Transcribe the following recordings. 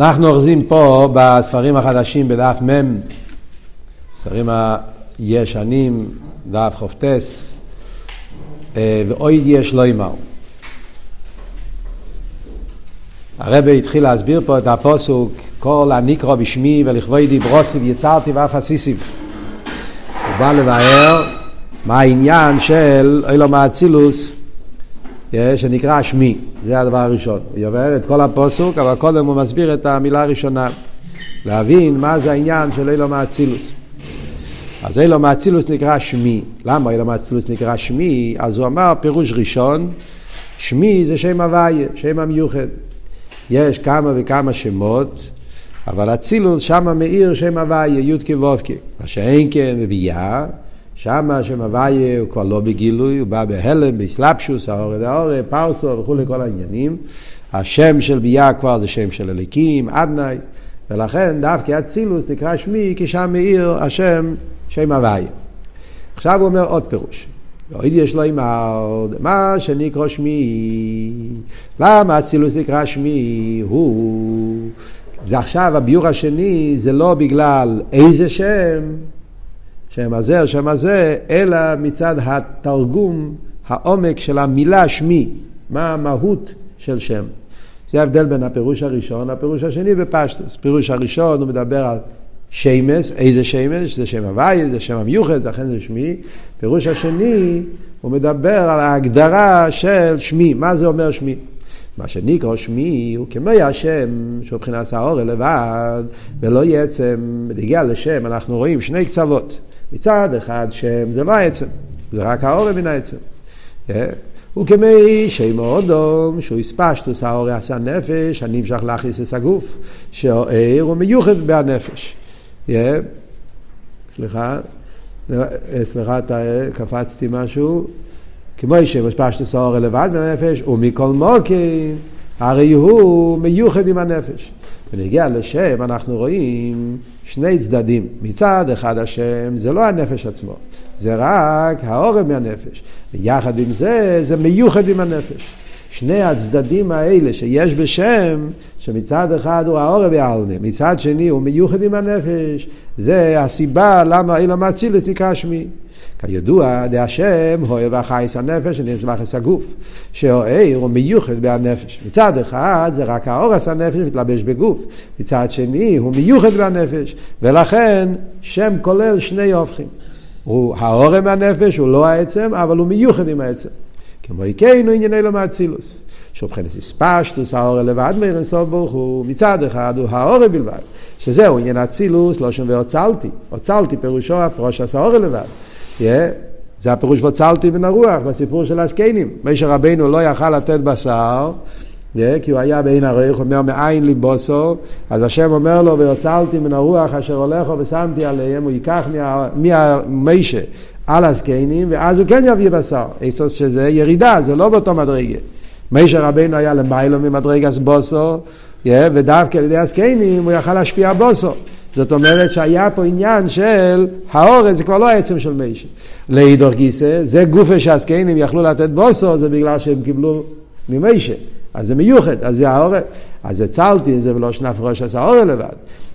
אנחנו אוחזים פה בספרים החדשים בדף מ', ספרים הישנים, דף חופטס, אה, ואויד יש לא ימר. הרבי התחיל להסביר פה את הפוסוק, כל הנקרו בשמי ולכבודי ברוסיב יצרתי ואף עסיסיב. הוא בא לבאר מה העניין של אילום האצילוס שנקרא שמי, זה הדבר הראשון. הוא יובר את כל הפוסוק, אבל קודם הוא מסביר את המילה הראשונה. להבין מה זה העניין של אילום האצילוס. אז אילום האצילוס נקרא שמי. למה אילום האצילוס נקרא שמי? אז הוא אמר פירוש ראשון, שמי זה שם הוויה, שם המיוחד. יש כמה וכמה שמות, אבל אצילוס שמה מאיר שם הוויה, י"ק ו"ק. מה שאין כן בביאה, שם הוויה הוא כבר לא בגילוי, הוא בא בהלם, באסלאפשוס, האורד האורד, פרסו וכולי, כל העניינים. השם של ביה כבר זה שם של אליקים, אדנאי, ולכן דווקא אצילוס נקרא שמי, כי שם מאיר השם שם הוויה. עכשיו הוא אומר עוד פירוש. עוד יש לו עם מה שנקרא שמי, למה אצילוס נקרא שמי, הוא, ועכשיו הביור השני זה לא בגלל איזה שם, שם הזה או שם הזה, אלא מצד התרגום, העומק של המילה שמי, מה המהות של שם. זה ההבדל בין הפירוש הראשון לפירוש השני בפשטוס. פירוש הראשון הוא מדבר על שמס, איזה שמס, זה שם הוואי, זה שם המיוחד, לכן זה שמי. פירוש השני, הוא מדבר על ההגדרה של שמי, מה זה אומר שמי. מה שנקרא שמי הוא כמו השם שהוא מבחינת האור לבד ולא יהיה עצם, בנגיע לשם אנחנו רואים שני קצוות. מצד אחד שם זה לא העצם, זה רק האור מן העצם. הוא כמי שם אודום, שהוא הספשטוס האור עשה נפש, הנמשך את הגוף, שהעיר הוא מיוחד בהנפש. סליחה, סליחה, קפצתי משהו. כמו הספשטוס האור לבד מהנפש, ומכל מוקים, הרי הוא מיוחד עם הנפש. ונגיע לשם אנחנו רואים שני צדדים. מצד אחד השם זה לא הנפש עצמו, זה רק העורב מהנפש. ויחד עם זה, זה מיוחד עם הנפש. שני הצדדים האלה שיש בשם, שמצד אחד הוא העורב העלמה, מצד שני הוא מיוחד עם הנפש, זה הסיבה למה אילם אצילס נקרא שמי. כידוע, דה השם אוהב החייס הנפש שנשלח את הגוף, שהאיר הוא מיוחד בהנפש. מצד אחד זה רק האורס הנפש מתלבש בגוף, מצד שני הוא מיוחד בהנפש, ולכן שם כולל שני הופכים. הוא האורם מהנפש, הוא לא העצם, אבל הוא מיוחד עם העצם. כמו עיקנו ענייני לו מאצילוס. שבחינס הספשטוס האור לבד מאיר אינסוף ברוך הוא מצד אחד הוא האור בלבד שזהו עניין אצילוס לא שום והוצלתי הוצלתי פירושו הפרוש עשה לבד. זה הפירוש והוצלתי מן הרוח בסיפור של הזקנים. משה רבנו לא יכל לתת בשר, yeah, כי הוא היה בעין הרוח, אומר מאין ליבוסו, אז השם אומר לו, והוצלתי מן הרוח אשר הולכו ושמתי עליהם, הוא ייקח מהמשה על הזקנים, ואז הוא כן יביא בשר. איסוס שזה ירידה, זה לא באותו מדרגה. משה רבנו היה למיילו ממדרגס בוסו, yeah, ודווקא על ידי הזקנים הוא יכל להשפיע בוסו. זאת אומרת שהיה פה עניין של האורץ, זה כבר לא העצם של מישה. לאידור גיסא, זה גופה שהזקנים יכלו לתת בוסו, זה בגלל שהם קיבלו ממישה. אז זה מיוחד, אז זה האורץ. אז הצלתי זה ולא שנף ראש עשה האורץ לבד.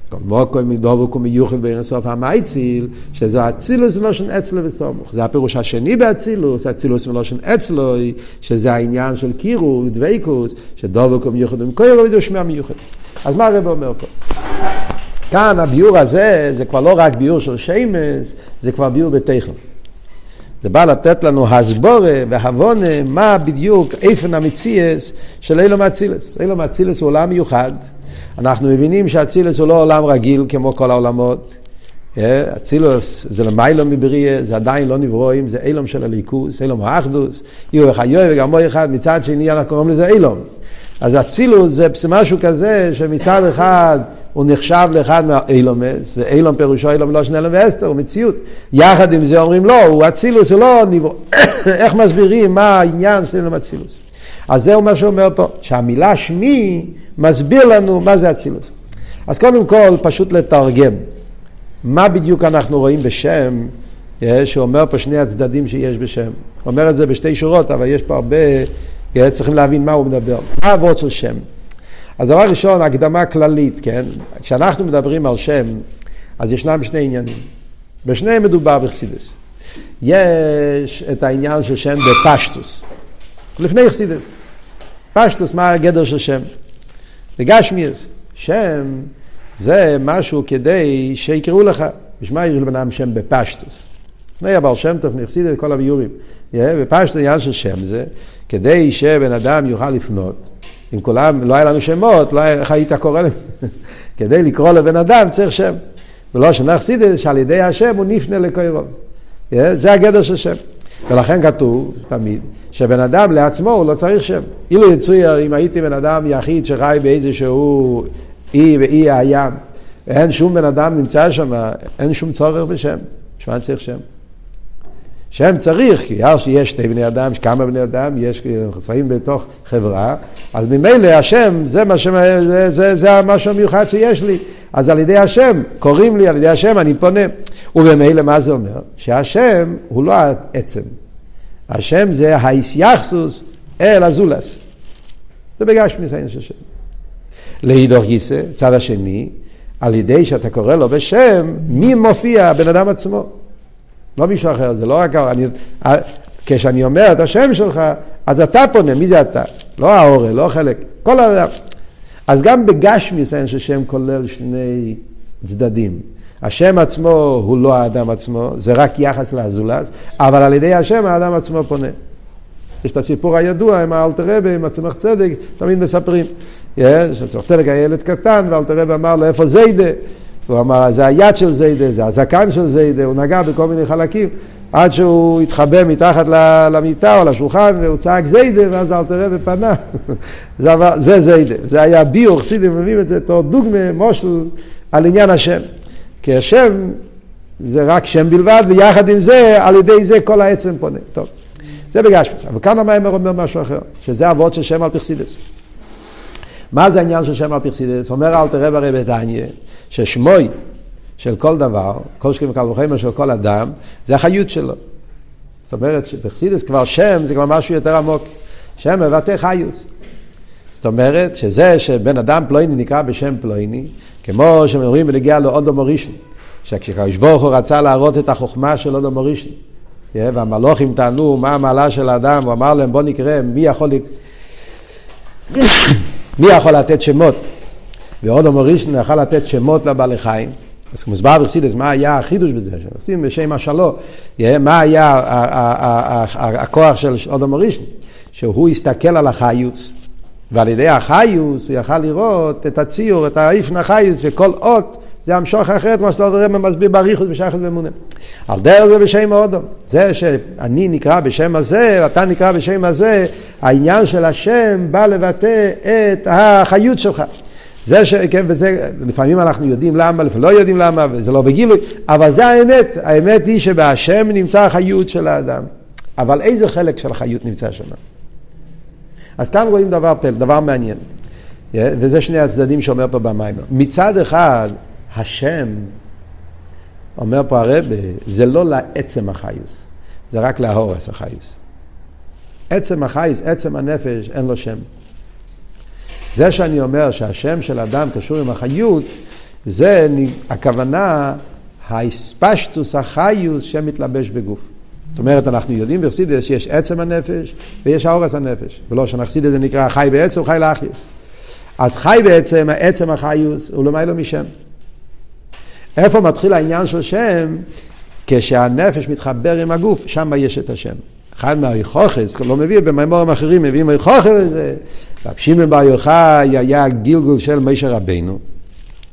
כל מוקו מדובו מיוחד בין הסוף המייציל, שזה אצילוס מלושן אצלו וסומוך. זה הפירוש השני באצילוס, אצילוס מלושן אצלו, שזה העניין של קירו ודוויקוס, שדובו מיוחד במקוירו וזה שמע מיוחד. אז מה הרב אומר פה? כאן הביור הזה, זה כבר לא רק ביור של שיימס, זה כבר ביור בתכן. זה בא לתת לנו הסבורה והבונה מה בדיוק איפן המציאס של אילום אצילס. אילום אצילס הוא עולם מיוחד. אנחנו מבינים שאצילס הוא לא עולם רגיל כמו כל העולמות. אצילוס זה למיילום מבריא, זה עדיין לא נברואים, זה אילום של הליכוס, אילום האחדוס, יהיו וחיוי וגמור אחד, מצד שני אנחנו קוראים לזה אילום. אז אצילוס זה משהו כזה שמצד אחד הוא נחשב לאחד מהאילומס, ואילום פירושו אילום לא שני אילום ואסתר, הוא מציאות. יחד עם זה אומרים לא, הוא אצילוס, הוא לא ניבור. איך מסבירים מה העניין של אילום אצילוס? אז זהו מה שהוא אומר פה, שהמילה שמי מסביר לנו מה זה אצילוס. אז קודם כל, פשוט לתרגם. מה בדיוק אנחנו רואים בשם, שאומר פה שני הצדדים שיש בשם. אומר את זה בשתי שורות, אבל יש פה הרבה, אה, צריכים להבין מה הוא מדבר. מה העבוד של שם? אז דבר ראשון, הקדמה כללית, כן? כשאנחנו מדברים על שם, אז ישנם שני עניינים. בשניהם מדובר בחסידס. יש את העניין של שם בפשטוס, לפני חסידס. פשטוס, מה הגדר של שם? בגשמיאס, שם זה משהו כדי שיקראו לך. בשביל מה יש לבן אדם שם בפשטוס? לפני הבעל שם טוב נחסיד את כל הביורים. בפשטוס העניין של שם זה כדי שבן אדם יוכל לפנות. אם כולם, לא היה לנו שמות, לא היה, איך היית קורא להם? כדי לקרוא לבן אדם צריך שם. ולא שנחסיד את זה שעל ידי השם הוא נפנה לקוירוב. זה הגדר של שם. ולכן כתוב תמיד שבן אדם לעצמו הוא לא צריך שם. אילו יצויר אם הייתי בן אדם יחיד שחי באיזשהו אי ואי הים, ואין שום בן אדם נמצא שם, אין שום צורך בשם. בשביל מה צריך שם? שם צריך, כי אז שיש שתי בני אדם, כמה בני אדם, יש חסרים בתוך חברה, אז ממילא השם, זה, מה שם, זה, זה, זה המשהו המיוחד שיש לי. אז על ידי השם, קוראים לי, על ידי השם אני פונה. ובמילא מה זה אומר? שהשם הוא לא העצם. השם זה האיסייחסוס אל הזולס. זה בגשמיס העניין של שם. לאידוך גיסא, צד השני, על ידי שאתה קורא לו בשם, מי מופיע? הבן אדם עצמו. לא מישהו אחר, זה לא רק... אני, כשאני אומר את השם שלך, אז אתה פונה, מי זה אתה? לא ההורה, לא חלק, כל האדם. אז גם בגשמיס העניין של שם כולל שני צדדים. השם עצמו הוא לא האדם עצמו, זה רק יחס לאזולס, אבל על ידי השם האדם עצמו פונה. יש את הסיפור הידוע עם האלתר רבי, עם הצמח צדק, תמיד מספרים. הצמח צדק היה ילד קטן, ואלתר רבי אמר לו, איפה זיידה? הוא אמר, זה היד של זיידה, זה הזקן של זיידה, הוא נגע בכל מיני חלקים, עד שהוא התחבא מתחת למיטה או לשולחן, והוא צעק זיידה, ואז אלתר רבי פנה. זה זיידה, זה היה ביור, חסידים מביאים את זה, תור דוגמה, מושל, על עניין השם. כי השם זה רק שם בלבד, ויחד עם זה, על ידי זה כל העצם פונה. טוב, זה בגשמס. אבל כאן המיימר אומר משהו אחר, שזה אבות של שם על פרסידס. מה זה העניין של שם על פרסידס? אומר אל תראה ברי בדניה, ששמוי של כל דבר, כל שכים וקל וחמר של כל אדם, זה החיות שלו. זאת אומרת שבחסידס כבר שם זה כבר משהו יותר עמוק. שם מבטא חיוס. זאת אומרת שזה שבן אדם פלויני נקרא בשם פלויני, כמו שאומרים בנגיעה לאודו מורישן, שכשקדוש ברוך הוא רצה להראות את החוכמה של אודו מורישן, והמלוכים טענו מה המעלה של האדם, הוא אמר להם בוא נקרא מי יכול, מי יכול לתת שמות, ואודו מורישן יכול לתת שמות לבעלי חיים. אז כמו הסבר בחסידס, מה היה החידוש בזה? שעושים בשם השלו, מה היה הכוח של אודו מורישן? שהוא הסתכל על החיוץ, ועל ידי החיוס הוא יכל לראות את הציור, את האיפן החיוס, וכל אות זה המשוך אחרת, מה שאתה רב מסביר באריכוס בשחת ואמונה. על דרך זה בשם אודום. זה שאני נקרא בשם הזה, ואתה נקרא בשם הזה, העניין של השם בא לבטא את החיות שלך. זה ש... כן, וזה, לפעמים אנחנו יודעים למה, לפעמים לא יודעים למה, וזה לא בגילוי, אבל זה האמת. האמת היא שבהשם נמצא החיות של האדם. אבל איזה חלק של החיות נמצא שם? אז כאן רואים דבר פל, דבר מעניין. וזה שני הצדדים שאומר פה במיימר. מצד אחד, השם, אומר פה הרבה, זה לא לעצם החיוס, זה רק להורס החיוס. עצם החיוס, עצם הנפש, אין לו שם. זה שאני אומר שהשם של אדם קשור עם החיות, זה הכוונה, האספשטוס החיוס שמתלבש בגוף. זאת אומרת, אנחנו יודעים בחסידס שיש עצם הנפש ויש האורס הנפש. ולא שנחסידס זה נקרא חי בעצם, חי לאחיוס. אז חי בעצם, העצם החיוס, הוא למיילו משם. איפה מתחיל העניין של שם? כשהנפש מתחבר עם הגוף, שם יש את השם. אחד מהאיכוחס, לא מביא, במימורים אחרים מביאים איכוחס לזה. רב שמעון בר יוחאי היה גילגול של מישר רבנו.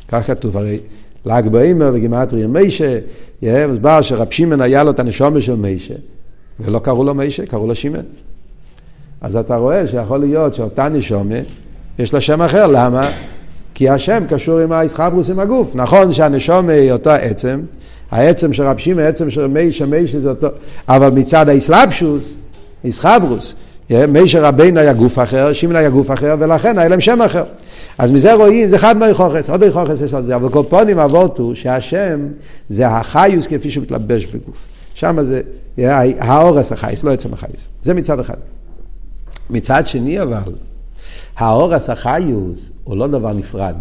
כך כתוב הרי. ל"ג בעימר בגימטרי מיישה, מוסבר שרב שמעון היה לו את הנשומה של מיישה, ולא קראו לו מיישה, קראו לו שמעון. אז אתה רואה שיכול להיות שאותה נשומה, יש לה שם אחר, למה? כי השם קשור עם האיסחברוס עם הגוף. נכון שהנשומה היא אותו עצם, העצם של רב שמעון, העצם של מיישה, מיישה זה אותו, אבל מצד האיסלאפשוס, איסחברוס, מישר רבינו היה גוף אחר, שמעון היה גוף אחר, ולכן היה להם שם אחר. אז מזה רואים, זה אחד מהיכוחס, עוד היכוחס יש על זה, אבל כל פונים אבות הוא שהשם זה החיוס כפי שהוא מתלבש בגוף. שם זה האורס החייס, לא עצם החייס. זה מצד אחד. מצד שני אבל, האורס החיוס הוא לא דבר נפרד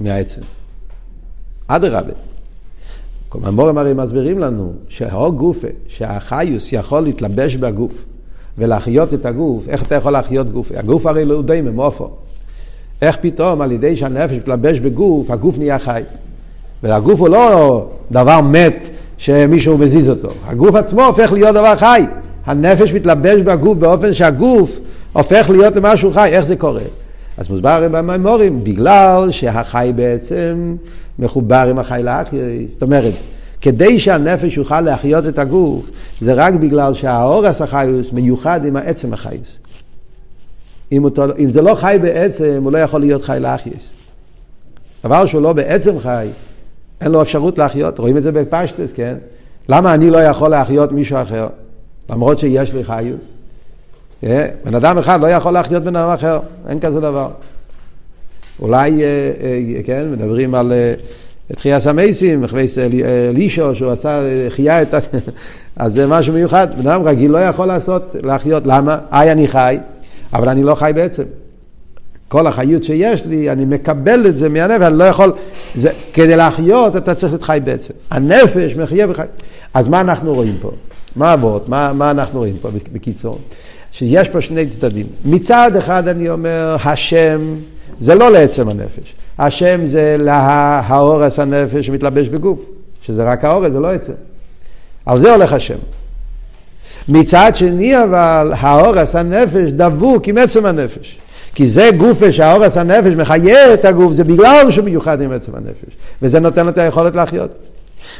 מהעצם. אדרבה. המורים הרי מסבירים לנו שהאור גופה, שהחיוס יכול להתלבש בגוף ולהחיות את הגוף, איך אתה יכול להחיות גוף? הגוף הרי לא די ממופו. איך פתאום על ידי שהנפש מתלבש בגוף, הגוף נהיה חי. והגוף הוא לא דבר מת שמישהו מזיז אותו. הגוף עצמו הופך להיות דבר חי. הנפש מתלבש בגוף באופן שהגוף הופך להיות למשהו חי. איך זה קורה? אז מוסבר הרי במימורים, בגלל שהחי בעצם מחובר עם החי לאחי. זאת אומרת, כדי שהנפש יוכל להחיות את הגוף, זה רק בגלל שהאורס החיוס מיוחד עם העצם החיוס. אם, אותו, אם זה לא חי בעצם, הוא לא יכול להיות חי לאחייס. דבר שהוא לא בעצם חי, אין לו אפשרות להחיות. רואים את זה בפשטס, כן? למה אני לא יכול להחיות מישהו אחר? למרות שיש לי חיוס. אה? בן אדם אחד לא יכול להחיות בן אדם אחר, אין כזה דבר. אולי, אה, אה, כן, מדברים על תחייה סמייסים, לישו, שהוא עשה, חייה את ה... אז זה משהו מיוחד. בן אדם רגיל לא יכול לעשות, להחיות. למה? איי, אני חי. אבל אני לא חי בעצם. כל החיות שיש לי, אני מקבל את זה מהנפש, אני לא יכול, זה, כדי להחיות אתה צריך להיות חי בעצם. הנפש מחיה וחי. אז מה אנחנו רואים פה? מה אבות? מה, מה אנחנו רואים פה בקיצור? שיש פה שני צדדים. מצד אחד אני אומר, השם זה לא לעצם הנפש. השם זה להאורס הנפש שמתלבש בגוף, שזה רק האורס, זה לא עצם. על זה הולך השם. מצד שני אבל האורס הנפש דבוק עם עצם הנפש. כי זה גופה שהאורס הנפש מחיה את הגוף, זה בגלל שהוא מיוחד עם עצם הנפש. וזה נותן לו את היכולת להחיות.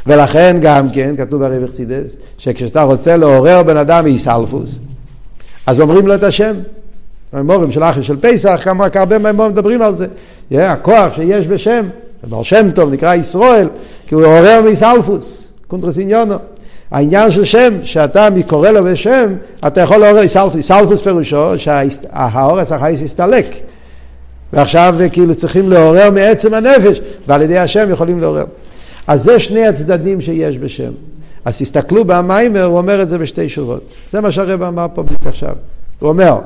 ולכן גם כן, כתוב הרי בחסידס, שכשאתה רוצה לעורר בן אדם מאיסלפוס, אז אומרים לו את השם. המורים של אחי של פסח, כמה הרבה מהמורים מדברים על זה. Yeah, הכוח שיש בשם, בר שם טוב, נקרא ישראל, כי הוא עורר מאיסלפוס, קונטרס עניונו. העניין של שם, שאתה קורא לו בשם, אתה יכול לעורר, סלפוס פירושו שהאורס החייס יסתלק. ועכשיו כאילו צריכים לעורר מעצם הנפש, ועל ידי השם יכולים לעורר. אז זה שני הצדדים שיש בשם. אז תסתכלו במיימר, הוא אומר את זה בשתי שורות. זה מה שהרב אמר פה בדיוק עכשיו. הוא אומר,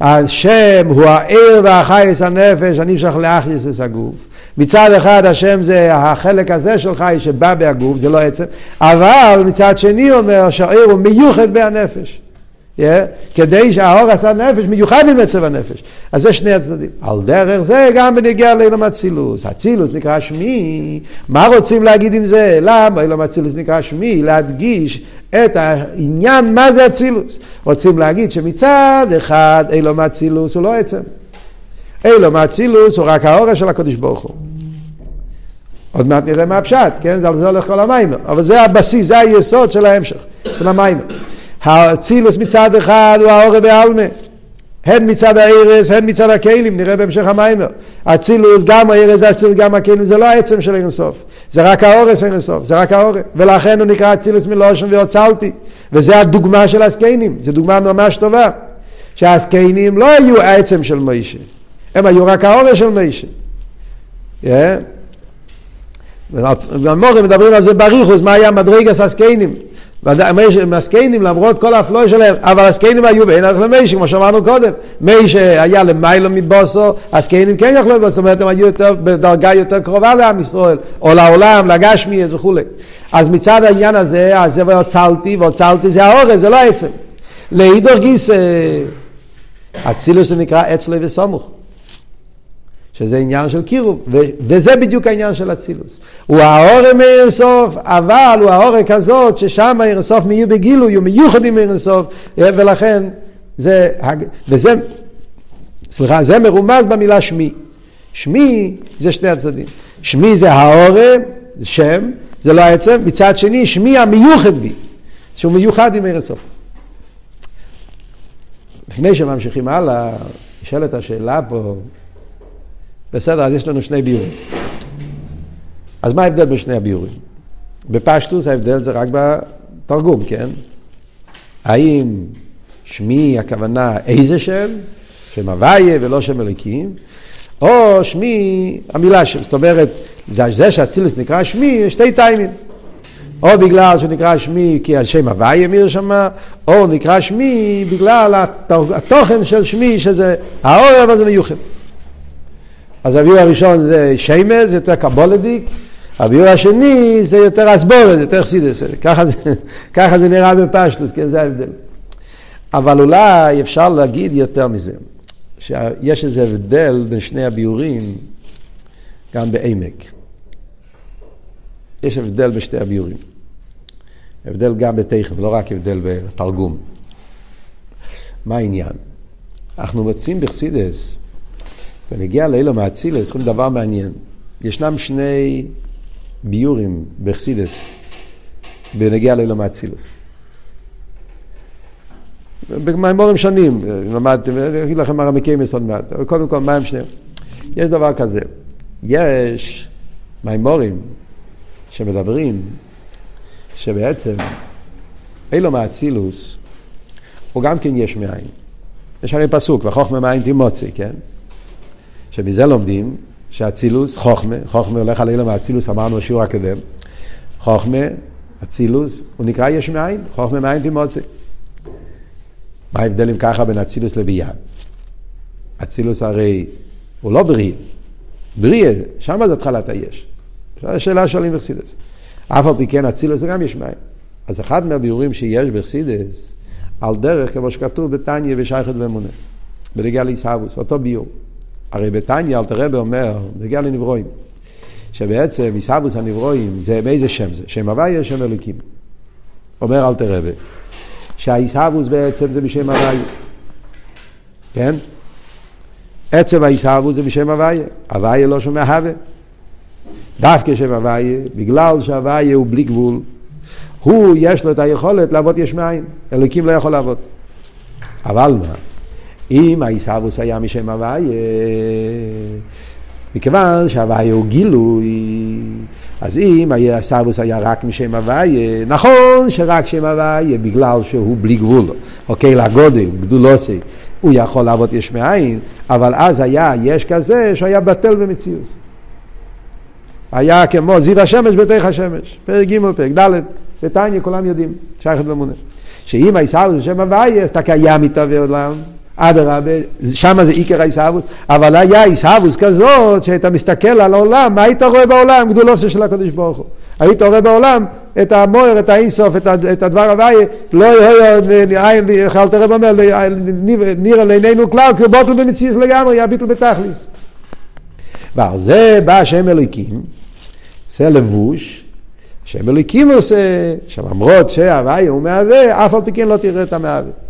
השם הוא העיר והחייס הנפש הנמשך לאחייס הגוף. מצד אחד השם זה החלק הזה של חי שבא בהגוף, זה לא עצם, אבל מצד שני אומר שהעיר הוא מיוחד בהנפש. Yeah, כדי שהאור עשה נפש מיוחד עם עצב הנפש. אז זה שני הצדדים. על דרך זה גם בנגיע לאילום אצילוס. אצילוס נקרא שמי, מה רוצים להגיד עם זה? למה אילום אצילוס נקרא שמי? להדגיש את העניין מה זה אצילוס. רוצים להגיד שמצד אחד אילום אצילוס הוא לא עצם. אילום אצילוס הוא רק האור של הקדוש ברוך הוא. עוד מעט נראה מה הפשט, כן? זה הולך כל המיימר. אבל זה הבסיס, זה היסוד של ההמשך, של המיימר. האצילוס מצד אחד הוא האורא בעלמה. הן מצד הארז, הן מצד הכלים, נראה בהמשך המיימר. אצילוס, גם הארז, אצילוס, גם הכלים, זה לא העצם של אין סוף. זה רק האורס אין סוף, זה רק האורס. ולכן הוא נקרא אצילוס מלושן והוצלתי. וזה הדוגמה של הסקיינים, זו דוגמה ממש טובה. שהסקיינים לא היו העצם של מוישה, הם היו רק האורס של מוישה. Yeah. והמורים מדברים על זה בריחוס, מה היה מדרגס הסקיינים. מסקיינים למרות כל האפלוי שלהם, אבל הסקיינים היו בין ערך למיישה, כמו שאמרנו קודם. מיישה היה למיילו מבוסו, הסקיינים כן יכלו לבוסו, זאת אומרת הם היו יותר, בדרגה יותר קרובה לעם ישראל, או לעולם, לגשמי וכולי. אז מצד העניין הזה, אז זה והוצלתי, והוצלתי זה האורז, זה לא עצם. לאידור גיס, אצילוס זה נקרא אצלי וסמוך. שזה עניין של קירוב, וזה בדיוק העניין של אצילוס. הוא האורם מאירסוף, אבל הוא האורם כזאת ששם אירסוף יהיו בגילוי, הוא מיוחד עם אירסוף, ולכן זה, וזה, סליחה, זה מרומז במילה שמי. שמי זה שני הצדדים. שמי זה האורם, זה שם, זה לא העצם, מצד שני שמי המיוחד בי, שהוא מיוחד עם אירסוף. לפני שממשיכים הלאה, נשאלת השאלה פה, בסדר, אז יש לנו שני ביורים. אז מה ההבדל בשני הביורים? בפשטוס ההבדל זה רק בתרגום, כן? האם שמי הכוונה איזה שם, שם הוויה ולא שם אליקים, או שמי המילה שם, זאת אומרת, זה שהצילוס נקרא שמי, יש שתי טיימים. או בגלל שנקרא שמי כי השם הוויה מיר שמה, או נקרא שמי בגלל התוכן של שמי שזה האור אבל זה מיוחד. אז הביור הראשון זה שמש, זה יותר קבולדיק, הביור השני זה יותר אסבורת, זה יותר חסידס, ככה זה, ככה זה נראה בפשטוס, כן, זה ההבדל. אבל אולי אפשר להגיד יותר מזה, שיש איזה הבדל בין שני הביורים גם בעמק. יש הבדל בשתי הביורים. הבדל גם בתכף, לא רק הבדל בתרגום. מה העניין? אנחנו מוצאים בחסידס, ונגיע לאילו מאצילס, צריכים דבר מעניין. ישנם שני ביורים בחסידס, בנגיע לאילו מאצילס. במימורים שונים, למדתם, אני אגיד לכם מה רמיקי עוד מעט, אבל קודם כל, מה הם שניהם? יש דבר כזה, יש מימורים שמדברים שבעצם אילו מאצילוס הוא גם כן יש מאין. יש הרי פסוק, וחוכמה מאין תימוצי, כן? שמזה לומדים שאצילוס, חוכמה, חוכמה הולך על אילו מאצילוס, אמרנו בשיעור הקודם, חוכמה, אצילוס, הוא נקרא יש מאין, חוכמה מאין תימוצי. מה ההבדל אם ככה בין אצילוס לביאה? אצילוס הרי הוא לא בריא, בריא, שם זה התחלת היש. זו השאלה שואלים בחסידס. אף על פי כן אצילוס זה גם יש מים. אז אחד מהביאורים שיש בחסידס, על דרך כמו שכתוב בתניא ושייכת ואמונה, בנגיע לעיסאוווס, אותו ביור. הרי בתניא אלתר רבי אומר, בנגיע לנברואים, שבעצם עיסאוווס הנברואים זה מאיזה שם זה? שם הוויה, שם אלוקים. אומר אלתר רבי, שהעיסאוווס בעצם זה משם הוויה. כן? עצם העיסאוווס זה משם הוויה. הוויה לא שומע הווה. דווקא שם הוויה, בגלל שהוויה הוא בלי גבול, הוא יש לו את היכולת לעבוד יש מאין, אלוקים לא יכול לעבוד. אבל מה, אם העיסאוווס היה משם הוויה, מכיוון שהוויה הוא גילוי, אז אם העיסאוווס היה רק משם הוויה, נכון שרק שם הוויה, בגלל שהוא בלי גבול, אוקיי, לגודל, גדולוסי, הוא יכול לעבוד יש מאין, אבל אז היה יש כזה שהיה בטל במציאות. היה כמו זיו השמש בתוך השמש, פרק ג' פרק ד', בתניא כולם יודעים, שייכת במונה. שאם העיסאוווס בשם הוויה, אז אתה קיים מתהווה עולם, אדרבה, שם זה עיקר העיסאוווס, אבל היה עיסאוווס כזאת, שאתה מסתכל על העולם, מה היית רואה בעולם? גדולוסו של הקדוש ברוך הוא. היית רואה בעולם את המויר, את האינסוף, את הדבר הוויה, לא יהיה, איך אלתר רב אומר, נראה לעינינו כלל, כי בוטל במציאות לגמרי, היה ביטל בתכליס. ועל זה בא השם אליקים, עושה לבוש, השם אליקים עושה, שלמרות שהוויה הוא מהווה, אף על פי כן לא תראה את המהווה.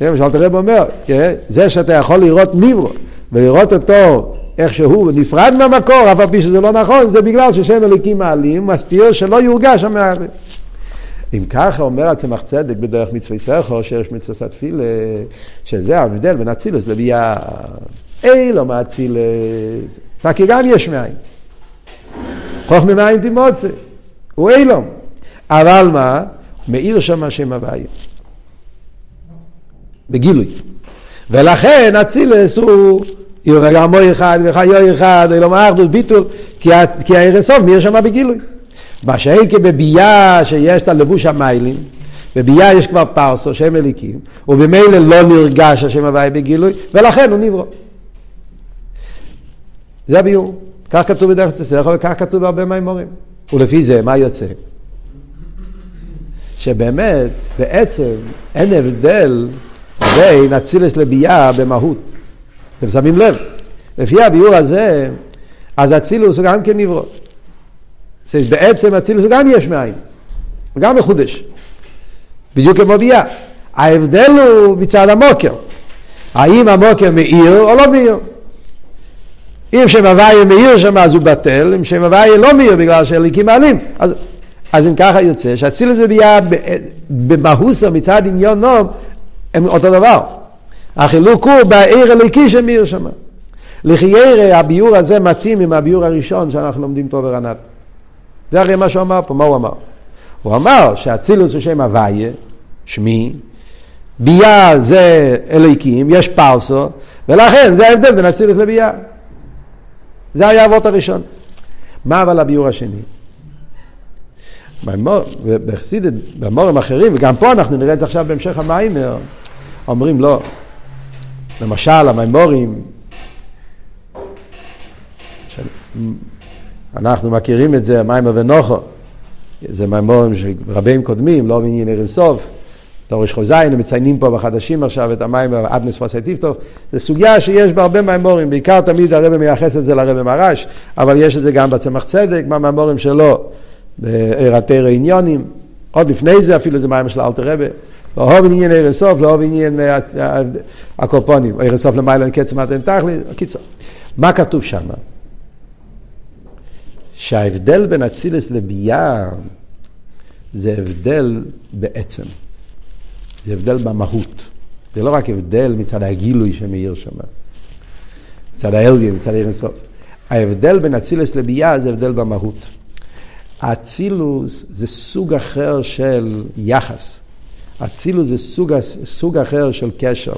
זה מה שאלתר רב אומר, כן? זה שאתה יכול לראות ניברו, ולראות אותו איך שהוא נפרד מהמקור, אף על פי שזה לא נכון, זה בגלל ששם אליקים מעלים, מסתיר שלא יורגש המהווה. אם ככה אומר הצמח צדק בדרך מצווי סכו, שיש מצוות התפילה, שזה ההבדל בין אצילוס לביאה. אילו מאצילס, כי גם יש מאין. חוכמה מאין תימוצה, הוא אילום. אבל מה? מאיר שם השם הוויה. בגילוי. ולכן אצילס הוא מוי אחד וחיו אחד, אילום אחדוס, ביטול, כי הערן סוף מאיר שם בגילוי. מה שהייתי בביאה שיש את הלבוש המיילים, בביאה יש כבר פרסו, שם אליקים, ובמילא לא נרגש השם הוויה בגילוי, ולכן הוא נברא. זה הביור. כך כתוב בדרך תצטרך, וכך כתוב בהרבה מימורים. ולפי זה, מה יוצא? שבאמת, בעצם, אין הבדל בין אצילס לביאה במהות. אתם שמים לב? לפי הביור הזה, אז אצילוס הוא גם כן נברא. בעצם אצילוס הוא גם יש מאין, הוא גם מחודש. בדיוק כמו ביאה. ההבדל הוא מצד המוקר. האם המוקר מאיר או לא מאיר? אם שם הוויה מאיר שם אז הוא בטל, אם שם הוויה לא מאיר בגלל שהליקים מעלים. אז, אז אם ככה יוצא שאצילוס וביאה במהוסה מצד עניון נום הם אותו דבר. החילוק הוא בעיר הליקי שמאיר שם. לחיירה הביור הזה מתאים עם הביור הראשון שאנחנו לומדים פה ברנת. זה הרי מה שהוא אמר פה, מה הוא אמר? הוא אמר שאצילוס הוא שם הוויה, שמי, ביאה זה אליקים, יש פרסו, ולכן זה ההבדל בין אצילוס לביאה. זה היה האבות הראשון. מה אבל הביור השני? בחסידת, במורים אחרים, וגם פה אנחנו נראה את זה עכשיו בהמשך המיימר, אומרים לא. למשל, המימורים, אנחנו מכירים את זה, מיימר ונוחו, זה מימורים של רבים קודמים, לא בעניין ערן סוף. תורש חוזיין, מציינים פה בחדשים עכשיו את המים עד נספסי טיפטוף. זו סוגיה שיש בה הרבה מימורים, בעיקר תמיד הרב מייחס את זה לרב מרש, אבל יש את זה גם בצמח צדק, מהמימורים שלו, בערתר עניונים. עוד לפני זה אפילו זה מים של אלתר רבה. לא אוהב עניין ערן סוף, לא אוהב עניין אה, הקופונים. ערן סוף למעלה קצר מתן תכלי, קיצור. מה כתוב שם? שההבדל בין אצילס לביאה זה הבדל בעצם. זה הבדל במהות. זה לא רק הבדל מצד הגילוי שמאיר שם, מצד האלגן, מצד עיר אינסוף. ההבדל בין אצילוס לביאה זה הבדל במהות. האצילוס זה סוג אחר של יחס. אצילוס זה סוג, סוג אחר של קשר.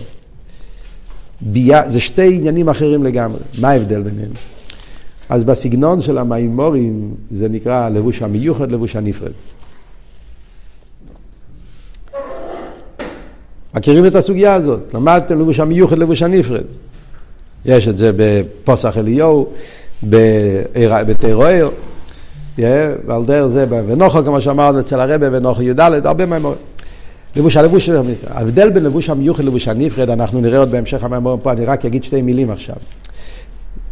ביה, זה שתי עניינים אחרים לגמרי. מה ההבדל ביניהם? אז בסגנון של המימורים זה נקרא לבוש המיוחד, לבוש הנפרד. מכירים את הסוגיה הזאת, למדתם לבוש המיוחד, לבוש הנפרד. יש את זה בפוסח אליהו, בתירואר, ועל דרך זה בנוחו, כמו שאמרנו אצל הרבה, בנוחו י"ד, הרבה מהמורים. לבוש הלבוש, ההבדל בין לבוש המיוחד ללבוש הנפרד, אנחנו נראה עוד בהמשך המאמרים פה, אני רק אגיד שתי מילים עכשיו.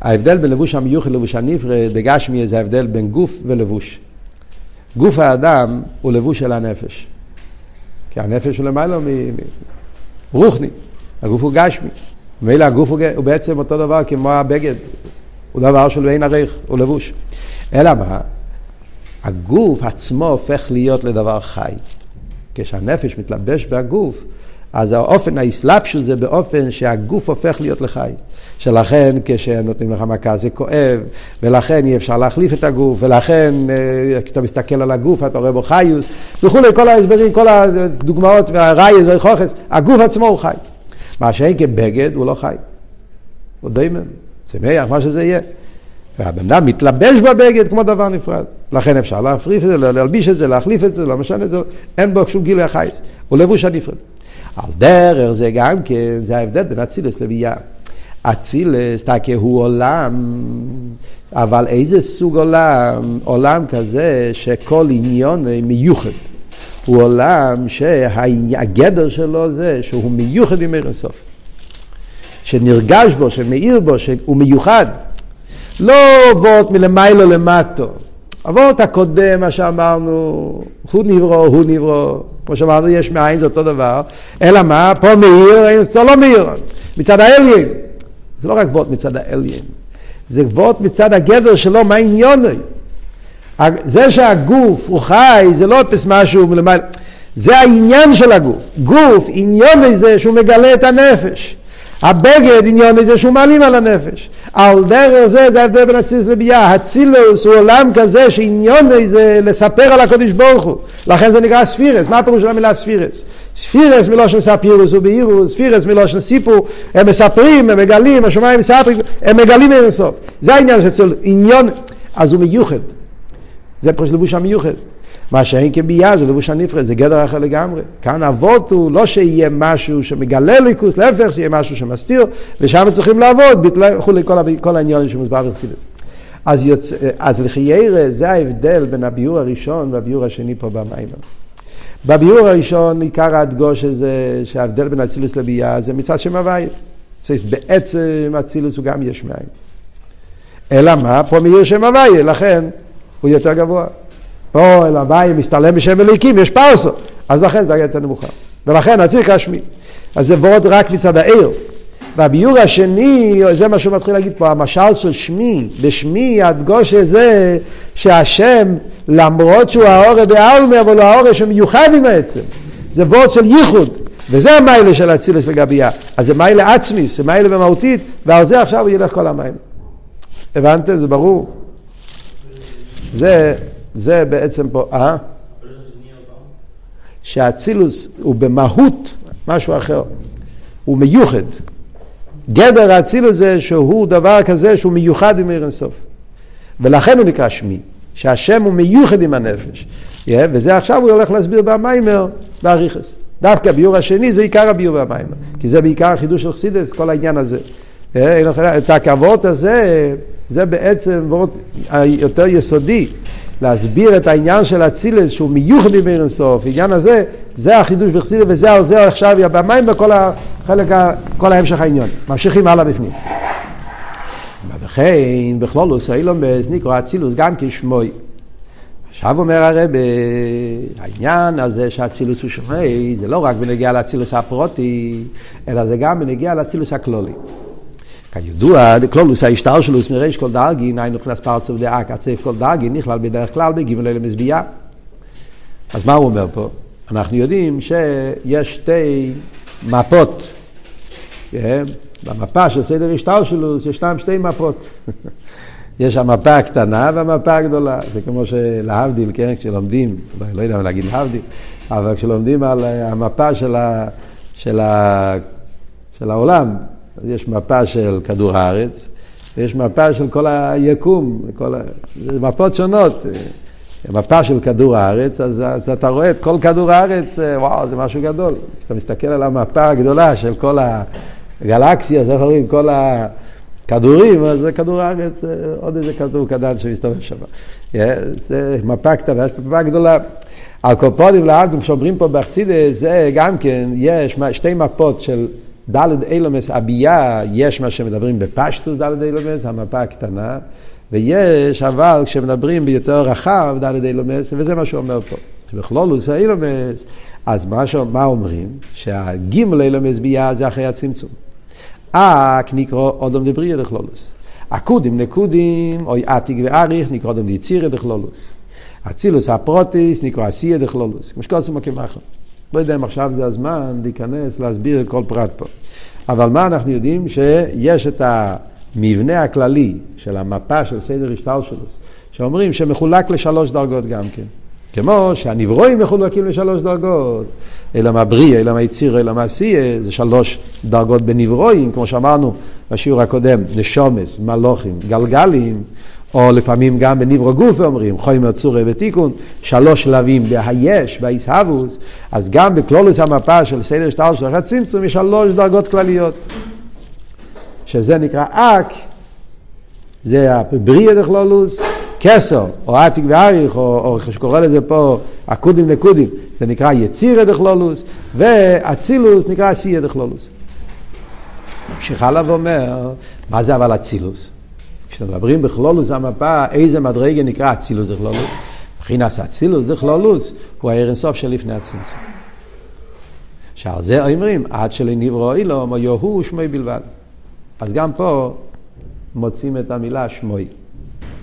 ההבדל בין לבוש המיוחד ללבוש הנפרד, בגשמי זה ההבדל בין גוף ולבוש. גוף האדם הוא לבוש של הנפש. כי הנפש הוא למעלה רוחני, הגוף הוא גשמי. ומילא הגוף הוא, הוא בעצם אותו דבר כמו הבגד, הוא דבר של אין ערך, הוא לבוש. אלא מה? הגוף עצמו הופך להיות לדבר חי. כשהנפש מתלבש בגוף, אז האופן האסלאפשוס זה באופן שהגוף הופך להיות לחי. שלכן כשנותנים לך מכה זה כואב, ולכן אי אפשר להחליף את הגוף, ולכן אה, כשאתה מסתכל על הגוף אתה רואה בו חיוס, וכולי, כל ההסברים, כל הדוגמאות והרייז והחוכס, הגוף עצמו הוא חי. מה שאין כבגד הוא לא חי. הוא דיימן, צמח, מה שזה יהיה. והבן אדם מתלבש בבגד כמו דבר נפרד. לכן אפשר להפריף את זה, להלביש את זה, להחליף את זה, לא משנה את זה, אין בו שום גילוי החייס. הוא לבוש הנפרד. על דרך זה גם כן, זה ההבדל בין אצילס לביאה. אצילס, תקה הוא עולם, אבל איזה סוג עולם? עולם כזה שכל עניון מיוחד. הוא עולם שהגדר שלו זה שהוא מיוחד עם אינסוף. שנרגש בו, שמאיר בו, שהוא מיוחד. לא אבות מלמיילו למטו. אבות הקודם, מה שאמרנו, הוא נברו, הוא נברו. כמו שאמרנו, יש מאין, זה אותו דבר. אלא מה? פה מאיר, זה לא מאיר. מצד האליין. זה לא רק וורט מצד האליין. זה וורט מצד הגדר שלו, מה עניוני? זה שהגוף הוא חי, זה לא פס משהו מלמעלה. זה העניין של הגוף. גוף, עניון זה שהוא מגלה את הנפש. הבגד עניון זה שהוא מעלים על הנפש. על דרך זה, זה ההבדל בין אצילוס לביאה. אצילוס הוא עולם כזה שעניון זה לספר על הקודש ברוך הוא. לכן זה נקרא ספירס. מה הפירוש של המילה ספירס? ספירס מלושן ספירוס ובאירוס, ספירס מלושן סיפור. הם מספרים, הם מגלים, השמיים מספרים, הם מגלים אין סוף. זה העניין של. עניון, אז הוא מיוחד. זה פירוש לבוש המיוחד. מה שאין כביאה זה לבוש הנפרד, זה גדר אחר לגמרי. כאן אבות הוא לא שיהיה משהו שמגלה ליכוס, להפך, שיהיה משהו שמסתיר, ושם צריכים לעבוד, וכולי, כל, כל שמוסבר בחסידס. אז, יוצ... אז לחיירא זה ההבדל בין הביאור הראשון והביאור השני פה במיימר. בביאור הראשון עיקר הדגוש הזה שההבדל בין אצילוס לביאה זה מצד שם הוויה. בעצם אצילוס הוא גם יש מאין. אלא מה? פה מאיר שם הוויה, לכן הוא יותר גבוה. פה אל הוואי מסתלם בשם אליקים, יש פרסו, אז לכן זה יותר נמוכה. ולכן הציר השמי. אז זה וורד רק מצד העיר. והביור השני, זה מה שהוא מתחיל להגיד פה, המשל של שמי, בשמי הדגושה זה שהשם, למרות שהוא האורא בעלמי, אבל הוא האורא שמיוחד עם העצם. זה וורד של ייחוד, וזה המיילה של אצילס לגבייה. אז זה מיילה עצמיס, זה מיילה במהותית, ועל זה עכשיו הוא ילך כל המים. הבנתם? זה ברור. זה זה בעצם פה, אה? שהאצילוס הוא במהות משהו אחר, הוא מיוחד. גדר האצילוס זה שהוא דבר כזה שהוא מיוחד עם עיר אינסוף. ולכן הוא נקרא שמי, שהשם הוא מיוחד עם הנפש. וזה עכשיו הוא הולך להסביר במיימר, באריכס. דווקא הביור השני זה עיקר הביור במיימר, כי זה בעיקר החידוש של חסידס, כל העניין הזה. את הכבוד הזה, זה בעצם וורט היותר יסודי. להסביר את העניין של אצילס שהוא מיוחד עם אין סוף, העניין הזה, זה החידוש בחסידס וזה זה עכשיו במים בכל החלק, כל ההמשך העניין. ממשיכים הלאה בפנים. וכן בכלולוס האילומס נקרא אצילוס גם כשמוי. עכשיו אומר הרב, העניין הזה שהאצילוס הוא שמוי, זה לא רק בנגיע לאצילוס הפרוטי, אלא זה גם בנגיע לאצילוס הכלולי. כידוע, דקלולוס ההשתלשלוס מריש כל דרגין, היינו נכנס פרצוף דעה קצף כל דרגין, נכלל בדרך כלל בגימל אלה מזביעה. אז מה הוא אומר פה? אנחנו יודעים שיש שתי מפות. כן? במפה של סדר השתלשלוס ישנם שתי מפות. יש המפה הקטנה והמפה הגדולה. זה כמו שלהבדיל, כן? כשלומדים, לא יודע מה להגיד להבדיל, אבל כשלומדים על המפה של, ה, של, ה, של העולם, יש מפה של כדור הארץ, ויש מפה של כל היקום, כל ה... זה מפות שונות. מפה של כדור הארץ, אז, אז אתה רואה את כל כדור הארץ, וואו, זה משהו גדול. כשאתה מסתכל על המפה הגדולה של כל הגלקסיה, איך אומרים, כל הכדורים, אז זה כדור הארץ, עוד איזה כדור קטן שמסתובב שם. זה מפה קטנה, יש מפה גדולה. על קופודים להבדיל, כשאומרים פה באכסידס, זה גם כן, יש שתי מפות של דלת אילומס אביה, יש מה שמדברים בפשטוס דלת אילומס, המפה הקטנה, ויש אבל כשמדברים ביותר רחב דלת אילומס, וזה מה שהוא אומר פה. בכלולוס האילומס, אז מה, ש... מה אומרים? שהגימל אילומס ביה זה אחרי הצמצום. אק נקרא אודום דבריה דכלולוס. אקודים נקודים, אוי עתיק ואריך נקרא אודום דיצירא דכלולוס. אצילוס הפרוטיס נקרא אסיה דכלולוס. כמו שקוראים כמחר. לא יודע אם עכשיו זה הזמן להיכנס, להסביר כל פרט פה. אבל מה אנחנו יודעים? שיש את המבנה הכללי של המפה של סדר השטלשלוס, שאומרים שמחולק לשלוש דרגות גם כן. כמו שהנברואים מחולקים לשלוש דרגות, אלא מהבריא, אלא מהיציר, אלא מהעשייה, זה שלוש דרגות בנברואים, כמו שאמרנו בשיעור הקודם, נשומס, מלוכים, גלגלים, או לפעמים גם בניברו גוף אומרים, חומר צורי ותיקון, שלוש שלבים בהיש, בעיסהבוס, אז גם בכלולוס המפה של סדר שטר של הצמצום יש שלוש דרגות כלליות. שזה נקרא אק, זה הבריאה דכלולוס, כסר, או עתיק ואריך, או, או שקורא לזה פה אקודים נקודים, זה נקרא יצירה דכלולוס, ואצילוס נקרא עשייה דכלולוס. ממשיך הלאה ואומר, מה זה אבל אצילוס? כשמדברים בכלולוס המפה, איזה מדרגה נקרא אצילוס דכלולוס? מבחינת אצילוס דכלולוס הוא הערן סוף של לפני הצמצום. שעל זה אומרים, עד שלא נברוא אילום, או יוהו שמוי בלבד. אז גם פה מוצאים את המילה שמוי.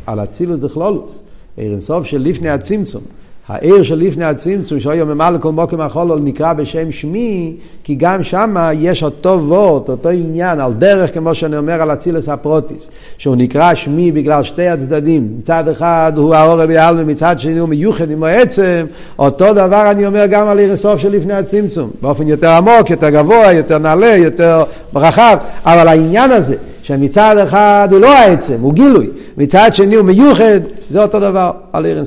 על אצילוס דכלולוס, ערן סוף של לפני הצמצום. העיר של לפני הצמצום, היום ממלא כל מוקם החולול, נקרא בשם שמי, כי גם שם יש אותו וורט, אותו עניין, על דרך, כמו שאני אומר על אצילס הפרוטיס, שהוא נקרא שמי בגלל שתי הצדדים. מצד אחד הוא האור ביאלמה, מצד שני הוא מיוחד עם העצם. אותו דבר אני אומר גם על עיר הסוף של לפני הצמצום, באופן יותר עמוק, יותר גבוה, יותר נעלה, יותר רחב, אבל העניין הזה, שמצד אחד הוא לא העצם, הוא גילוי, מצד שני הוא מיוחד, זה אותו דבר על עיר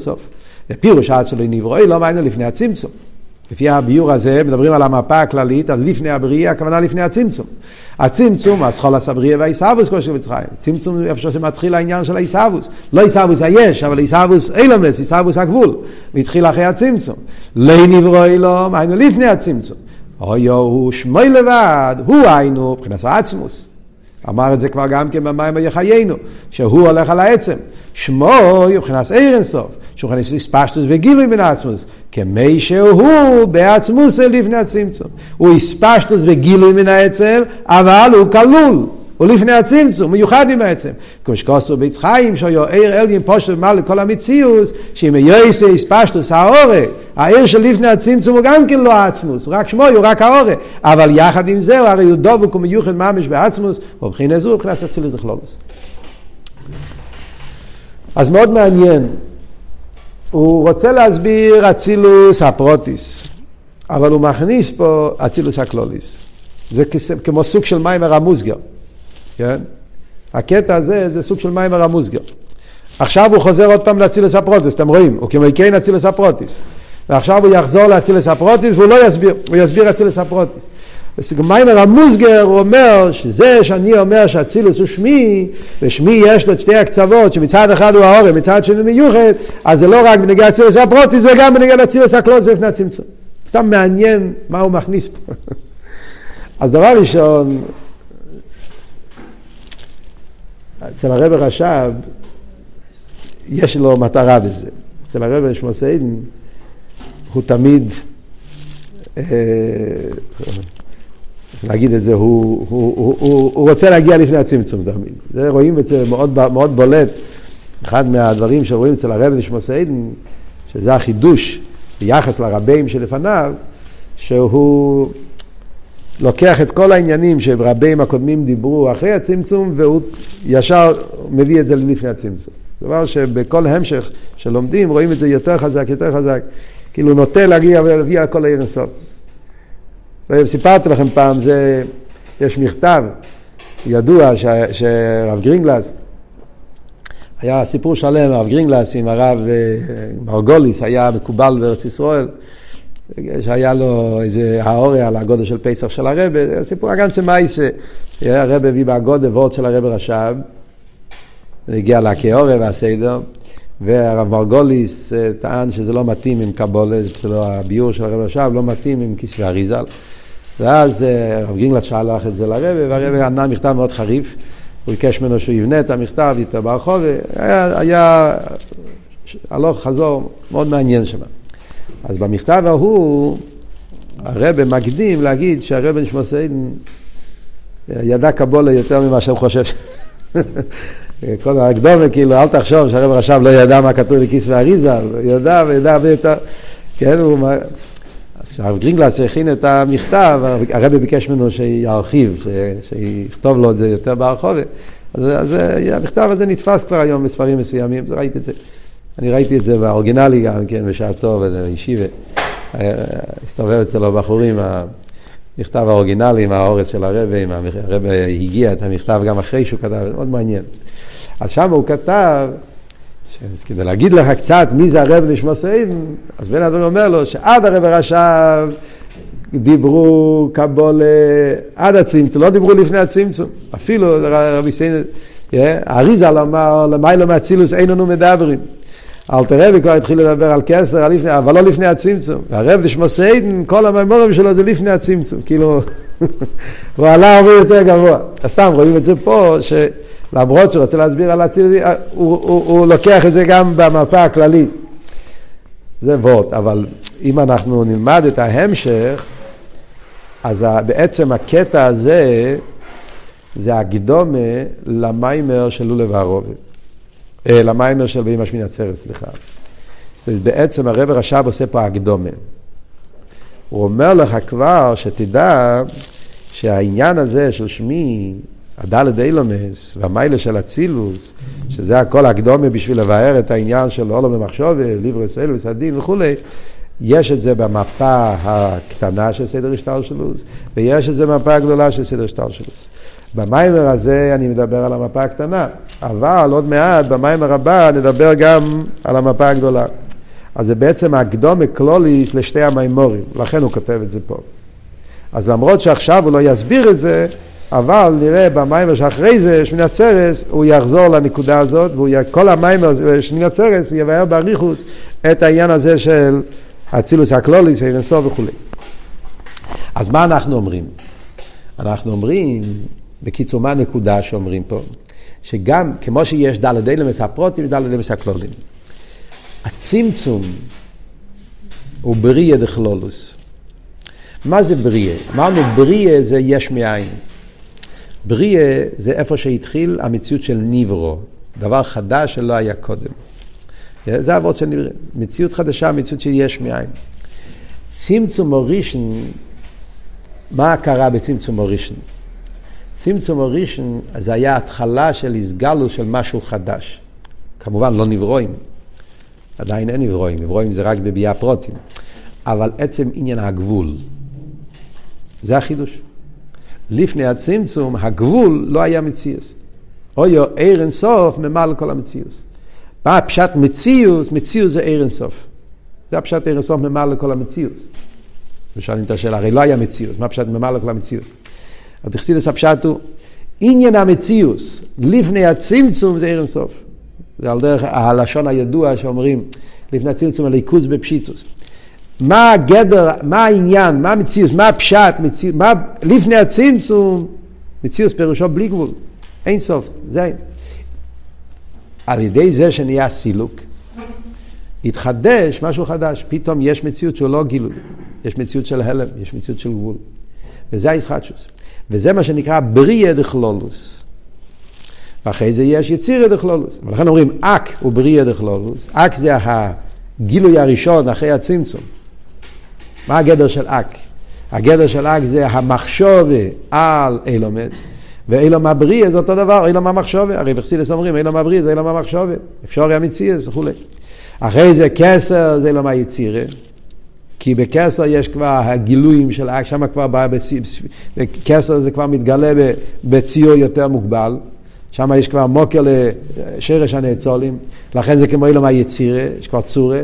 הסוף. ופירוש עד שלא נברואי לא מעניין לפני הצמצום. לפי הביור הזה מדברים על המפה הכללית, על לפני הבריאה, הכוונה לפני הצמצום. הצמצום, הסחולס הבריאה והעיסאוווס כמו שבמצרים. צמצום איפה שמתחיל העניין של העיסאוווס. לא עיסאוווס היש, אבל עיסאוווס אילמס, עיסאוווס הגבול. והתחיל אחרי הצמצום. לא נברואי לא, היינו לפני הצמצום. אוי הוא שמוי לבד, הוא היינו, מבחינת העצמוס. אמר את זה כבר גם כן במים היחיינו, שהוא הולך על העצם. שמוי מבחינת אירנסוף, שהוא נכנס לספשטוס וגילוי מן עצמוס, כמי שהוא בעצמוס לפני הצמצום. הוא הספשטוס וגילוי מן העצם, אבל הוא כלול. הוא לפני הצמצום, מיוחד עם העצם. כמו שכוסו בית חיים, שהוא עיר אלגין פושט ומעל לכל המציאוס, שאם יויסה הספשטוס האורק, העיר של לפני הצמצום הוא גם כן לא העצמוס, הוא רק שמו, הוא רק האורק. אבל יחד עם זה, הרי הוא דבוק ומיוחד ממש בעצמוס, ובבחינה זו, מבחינת אצילוס וכלולוס. אז מאוד מעניין. הוא רוצה להסביר אצילוס הפרוטיס, אבל הוא מכניס פה אצילוס הקלוליס. זה כמו סוג של מיימר המוסגר, כן? הקטע הזה זה סוג של מיימר המוסגר. עכשיו הוא חוזר עוד פעם לאצילס הפרוטיס, אתם רואים, הוא כמו כן אצילס הפרוטיס. ועכשיו הוא יחזור לאצילס הפרוטיס והוא לא יסביר, הוא יסביר אצילס הפרוטיס. בסגמיימר המוסגר הוא אומר שזה שאני אומר שאצילוס הוא שמי, ושמי יש לו את שתי הקצוות, שמצד אחד הוא העורם, מצד שני מיוחד, אז זה לא רק בנגיע אצילוס הפרוטיס, זה גם בנגיע לאצילוס הקלוס לפני הצמצום. סתם מעניין מה הוא מכניס פה. אז דבר ראשון, אצל הרב רש"ב יש לו מטרה בזה. אצל הרב שמו סיידן הוא תמיד, אה, להגיד את זה, הוא, הוא, הוא, הוא, הוא רוצה להגיע לפני הצמצום תמיד. זה רואים את זה מאוד, מאוד בולט. אחד מהדברים שרואים אצל הרב נשמו סיידן, שזה החידוש ביחס לרבים שלפניו, שהוא לוקח את כל העניינים שרבים הקודמים דיברו אחרי הצמצום, והוא ישר מביא את זה לפני הצמצום. דבר שבכל המשך שלומדים רואים את זה יותר חזק, יותר חזק, כאילו נוטה להגיע ולהגיע לכל העיר הסוף. סיפרתי לכם פעם, זה, יש מכתב ידוע ש, שרב גרינגלס, היה סיפור שלם, הרב גרינגלס עם הרב אה, מרגוליס, היה מקובל בארץ ישראל. שהיה לו איזה האוריה על הגודל של פסח של הרבה, סיפור הגנצה מייסה, הרבה הביא בהגודל וורד של הרבה רש"ב, והגיע לכאוריה והסדר, והרב מרגוליס אה, טען שזה לא מתאים עם קבולה, זה לא הביור של הרבה רש"ב, לא מתאים עם כיסא אריזל. ואז אה, הרב גינגלס שאלך את זה לרבה, והרבה ענה מכתב מאוד חריף, הוא ביקש ממנו שהוא יבנה את המכתב איתו ברחוב, היה, היה הלוך חזור מאוד מעניין שם. אז במכתב ההוא, הרב מקדים להגיד שהרב נשמע סיידן ידע קבולה יותר ממה שהוא חושב. כל ההקדומה, כאילו, אל תחשוב שהרב רש"ב לא ידע מה כתוב בכיס ואריזה, ידע וידע הרבה יותר, כן, הוא... כשהרב גרינגלס הכין את המכתב, הרב ביקש ממנו שירחיב, שיכתוב לו את זה יותר ברחוב, אז, אז המכתב הזה נתפס כבר היום בספרים מסוימים, ראיתי את זה. אני ראיתי את זה באורגינלי גם כן, בשעתו, בישיבה. הסתובב אצלו בחורים, המכתב האורגינלי עם האורץ של הרבי, הרבי הגיע את המכתב גם אחרי שהוא כתב, מאוד מעניין. אז שם הוא כתב, כדי להגיד לך קצת מי זה הרב נשמע סעידן, אז בן אדם אומר לו שעד הרב רש"ב דיברו קבול עד הצמצום, לא דיברו לפני הצמצום. אפילו רבי סעידן, האריזה אמר, למיילו מאצילוס אין לנו מדברים. אלתר רבי כבר התחיל לדבר על כסר, אבל לא לפני הצמצום. והרב דשמו סיידן, כל הממורים שלו זה לפני הצמצום. כאילו, הוא עלה הרבה יותר גבוה. אז סתם רואים את זה פה, שלמרות שהוא רוצה להסביר על הצמצום, הוא, הוא, הוא לוקח את זה גם במפה הכללית. זה וורט, אבל אם אנחנו נלמד את ההמשך, אז בעצם הקטע הזה, זה הקדומה למיימר של לולב הערובת. אה, למיימר של ואימא שמיני עצרת, סליחה. בעצם הרב רש"ב עושה פה הקדומה. הוא אומר לך כבר שתדע שהעניין הזה של שמי, הדלת אילומס והמיילה של אצילוס, שזה הכל הקדומה בשביל לבאר את העניין של עולם במחשוב, ליברס אלוויס, הדין וכולי, יש את זה במפה הקטנה של סדר השטלשלוס, ויש את זה במפה הגדולה של סדר השטלשלוס. במיימר הזה אני מדבר על המפה הקטנה, אבל עוד מעט במיימר הבא נדבר גם על המפה הגדולה. אז זה בעצם הקדומה קלוליס לשתי המיימורים, לכן הוא כותב את זה פה. אז למרות שעכשיו הוא לא יסביר את זה, אבל נראה במיימר שאחרי זה, שמיני עצרס, הוא יחזור לנקודה הזאת, וכל המיימר שמיני עצרס יבהר באריכוס את העניין הזה של אצילוס הקלוליס, אירנסו וכולי. אז מה אנחנו אומרים? אנחנו אומרים בקיצור, מה הנקודה שאומרים פה? שגם, כמו שיש דלת אילמס הפרוטים, דלת אילמס הכלולים. הצמצום הוא בריאה דכלולוס. מה זה בריאה? אמרנו בריאה זה יש מאין. בריאה זה איפה שהתחיל המציאות של ניברו, דבר חדש שלא היה קודם. זה אבות של ניברו. מציאות חדשה, מציאות שיש מאין. צמצום אורישן, מה קרה בצמצום אורישן? צמצום הראשון זה היה התחלה של הסגלוס של משהו חדש. כמובן לא נברואים, עדיין אין נברואים, נברואים זה רק בביאה פרוטים. אבל עצם עניין הגבול, זה החידוש. לפני הצמצום, הגבול לא היה מציאס. אוי ער אין סוף ממלא כל המציאוס. מה הפשט מציאוס? מציאוס זה עיר אינסוף. זה הפשט עיר אינסוף ממלא לכל המציאוס. ושואלים את השאלה, הרי לא היה מציאוס, מה הפשט ממלא לכל המציאוס? אז בחסידס הפשט הוא, עניין המציאוס, לפני הצמצום זה עיר אינסוף. זה על דרך הלשון הידוע שאומרים, לפני הצמצום הליכוז בפשיטוס. מה הגדר, מה העניין, מה המציאוס, מה הפשט, מציאוס, מה, לפני הצמצום, מציאוס פירושו בלי גבול, אין סוף, זה. על ידי זה שנהיה סילוק, התחדש משהו חדש, פתאום יש מציאות שהוא לא גילוי, יש מציאות של הלם, יש מציאות של גבול. וזה הישחטשוס. וזה מה שנקרא בריאה דכלולוס. ואחרי זה יש יצירה דכלולוס. ולכן אומרים אק הוא בריאה דכלולוס. אק זה הגילוי הראשון אחרי הצמצום. מה הגדר של אק? הגדר של אק זה המחשובה על אילומס, ואילום הבריאה זה אותו דבר, אילום המחשובה, הרי בחסידס אומרים אילום הבריאה זה אילום המחשובה, אפשר המציאס וכולי. אחרי זה כסר זה אילום היצירה, כי בכסר יש כבר הגילויים של אק, שם כבר בא, כסר זה כבר מתגלה בציור יותר מוגבל. שם יש כבר מוקר לשרש הנאצולים, לכן זה כמו אילום היצירה, יש כבר צורה.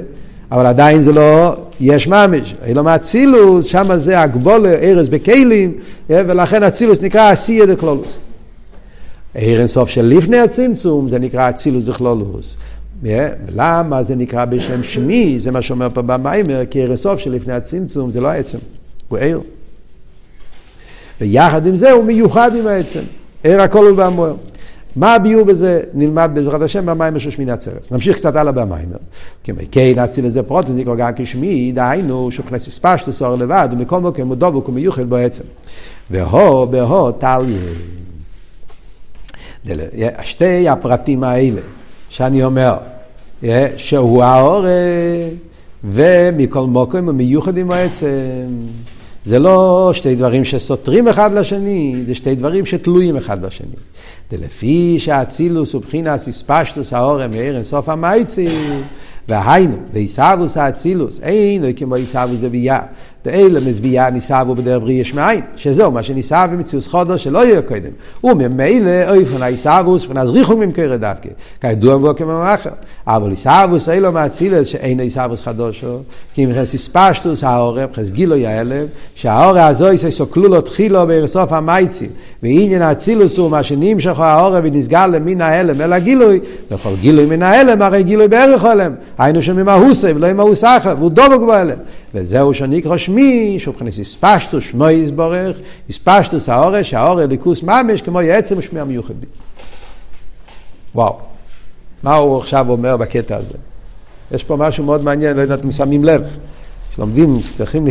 אבל עדיין זה לא יש ממש, אילום האצילוס, שם זה הגבולה, ארז בכלים, ולכן אצילוס נקרא אסיה דקלולוס. ערן סוף של לפני הצמצום זה נקרא אצילוס דקלולוס. למה זה נקרא בשם שמי, זה מה שאומר פה במיימר, כי ערן סוף של לפני הצמצום זה לא העצם, הוא ער. ויחד עם זה הוא מיוחד עם העצם, ער הכל הוא והמוער. מה הביאור בזה נלמד בעזרת השם במיימר של שמיני עצרת. נמשיך קצת הלאה במיימר. כמו כן, נעשי לזה פרוט, זה נקרא גם כשמי, דהיינו, שוכנס הספשטו סור לבד, ומכל מקום הוא דבוק ומיוחד בעצם. והו, בהו, טליה. שתי הפרטים האלה, שאני אומר, שהוא האור, ומכל מקום הוא מיוחד עם העצם. זה לא שתי דברים שסותרים אחד לשני, זה שתי דברים שתלויים אחד בשני. דלפי שהאצילוס הוא בחינס הספשטוס האורם מאיר סוף המייצי, והיינו, ועיסאוווס האצילוס, אינו כמו עיסאוווס דבייה. דאלה מזביעה ניסבו בדרך בריא יש מאין, שזהו מה שניסב במציאוס חודש שלא יהיה קודם. וממילא אופן העיסבוס, פנז ריחוק ממכרת דווקא, כידוע בו כממחר. אבל עיסבוס אילו מאצילס שאין עיסבוס חדושו, כי אם חס הספשטוס העורב, חס גילוי ההלם, שהעורב הזו יסו כלולו תחילו בסוף המייצים, ועניין האצילוס הוא מה שנמשכו העורב ונסגר למין ההלם אל הגילוי, וכל גילוי מן ההלם הרי גילוי בערך הלם, היינו שממהוסי ולא ממהוס אחר, והוא דובק בהלם. וזהו שנקרא שמי, שהוא מבחינת הספשטוס, שמו יסבורך, הספשטוס האורש, האורש ליכוס ממש, כמו יעצם ושמי המיוחד בי. וואו, מה הוא עכשיו אומר בקטע הזה? יש פה משהו מאוד מעניין, לא יודעת אם שמים לב. כשלומדים, צריכים,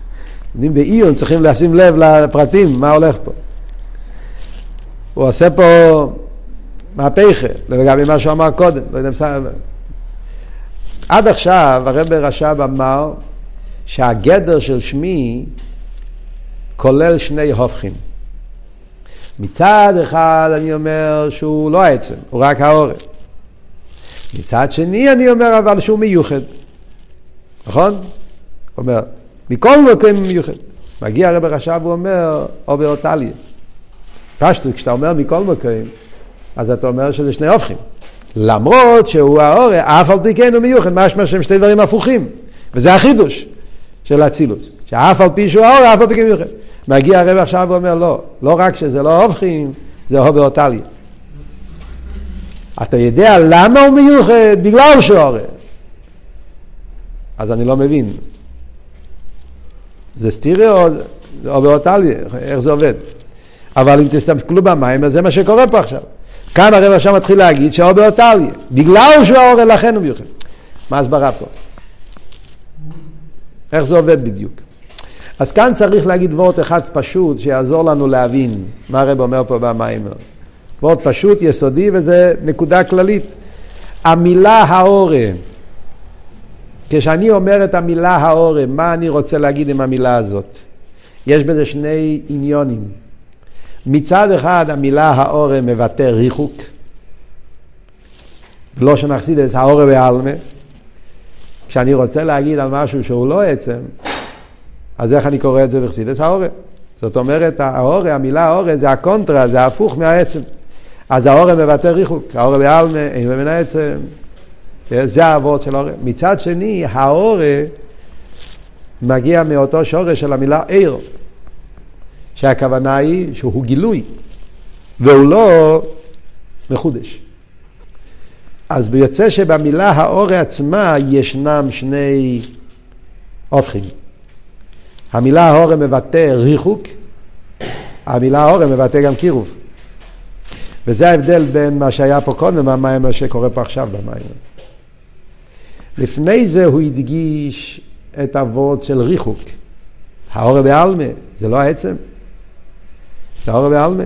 לומדים בעיון, צריכים לשים לב לפרטים, מה הולך פה. הוא עושה פה מהפכה, לגבי מה שהוא אמר קודם, לא יודע אם שם... עד עכשיו הרב רש"ב אמר שהגדר של שמי כולל שני הופכים. מצד אחד אני אומר שהוא לא העצם, הוא רק העורף. מצד שני אני אומר אבל שהוא מיוחד. נכון? הוא אומר, מכל מקום מיוחד. מגיע הרב רש"ב ואומר, או באותליה. פשטו, כשאתה אומר מכל מקום, אז אתה אומר שזה שני הופכים. למרות שהוא העורף, אף על פי כן הוא מיוחד, משמע שהם שתי דברים הפוכים. וזה החידוש. של אצילוס. שאף על פי שהוא האור, אף על פי מיוחד. מגיע הרב עכשיו ואומר, לא, לא רק שזה לא הופכים, זה הובר אותלי. אתה יודע למה הוא מיוחד? בגלל שהוא הורה. אז אני לא מבין. זה סטירי או זה הובר אותלי? איך זה עובד? אבל אם תסתכלו במים, זה מה שקורה פה עכשיו. כאן הרב עכשיו מתחיל להגיד שההובר אותלי. בגלל שהוא ההורה, לכן הוא מיוחד. מה הסברה פה? איך זה עובד בדיוק. אז כאן צריך להגיד וורט אחד פשוט שיעזור לנו להבין מה הרב אומר פה במיימר. וורט פשוט, יסודי, וזה נקודה כללית. המילה האורה, כשאני אומר את המילה האורה, מה אני רוצה להגיד עם המילה הזאת? יש בזה שני עניונים. מצד אחד המילה האורה מבטא ריחוק, לא שנחסיד את האורה ועלמה, כשאני רוצה להגיד על משהו שהוא לא עצם, אז איך אני קורא את זה בחסידס? האורא. זאת אומרת, האורא, המילה האורא זה הקונטרה, זה ההפוך מהעצם. אז האורא מבטא ריחוק, האורא בעלמה, אין ממנה עצם. זה האבות של האורה. מצד שני, האורה מגיע מאותו שורש של המילה עיר, שהכוונה היא שהוא גילוי, והוא לא מחודש. אז יוצא שבמילה האורה עצמה ישנם שני הופכים. המילה האורה מבטא ריחוק, המילה האורה מבטא גם קירוב. וזה ההבדל בין מה שהיה פה קודם ומה שקורה פה עכשיו במים. לפני זה הוא הדגיש את הוורד של ריחוק. האורה בעלמה, זה לא העצם. זה האורה בעלמה.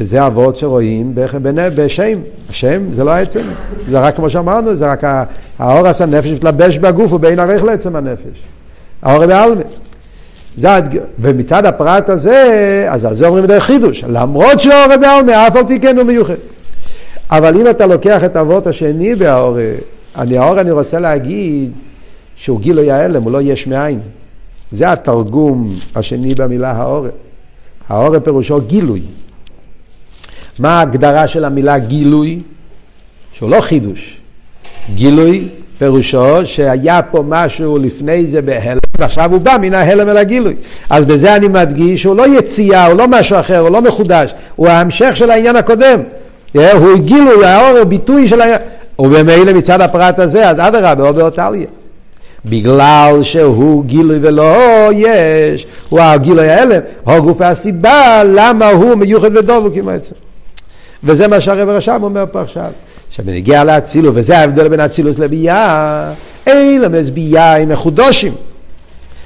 וזה הוורד שרואים בשם. השם זה לא העצם. זה רק כמו שאמרנו, זה רק האור עשה נפש מתלבש בגוף ובין ערך לעצם הנפש. זה הדג... ומצד הפרט הזה, אז על זה אומרים דרך חידוש, למרות שהאורה בעלמה, אף על פי כן הוא מיוחד. אבל אם אתה לוקח את האבות השני בהאורה, אני האור אני רוצה להגיד שהוא גילוי ההלם, הוא לא יש מאין. זה התרגום השני במילה האור. האור פירושו גילוי. מה ההגדרה של המילה גילוי? שהוא לא חידוש. גילוי פירושו שהיה פה משהו לפני זה בהלם, ועכשיו הוא בא מן ההלם אל הגילוי. אז בזה אני מדגיש שהוא לא יציאה, הוא לא משהו אחר, הוא לא מחודש, הוא ההמשך של העניין הקודם. הוא גילוי, האור ביטוי של העניין. וממילא מצד הפרט הזה, אז אדרבה, או באותליה. בגלל שהוא גילוי ולא יש, הוא הגילוי ההלם, הוא גוף הסיבה למה הוא מיוחד ודובוק עם העצם. וזה מה שהרב רשם אומר פה עכשיו. כשבנגיע לאצילוס, וזה ההבדל בין אצילוס לביאה, אילמס ביאה הם מחודשים.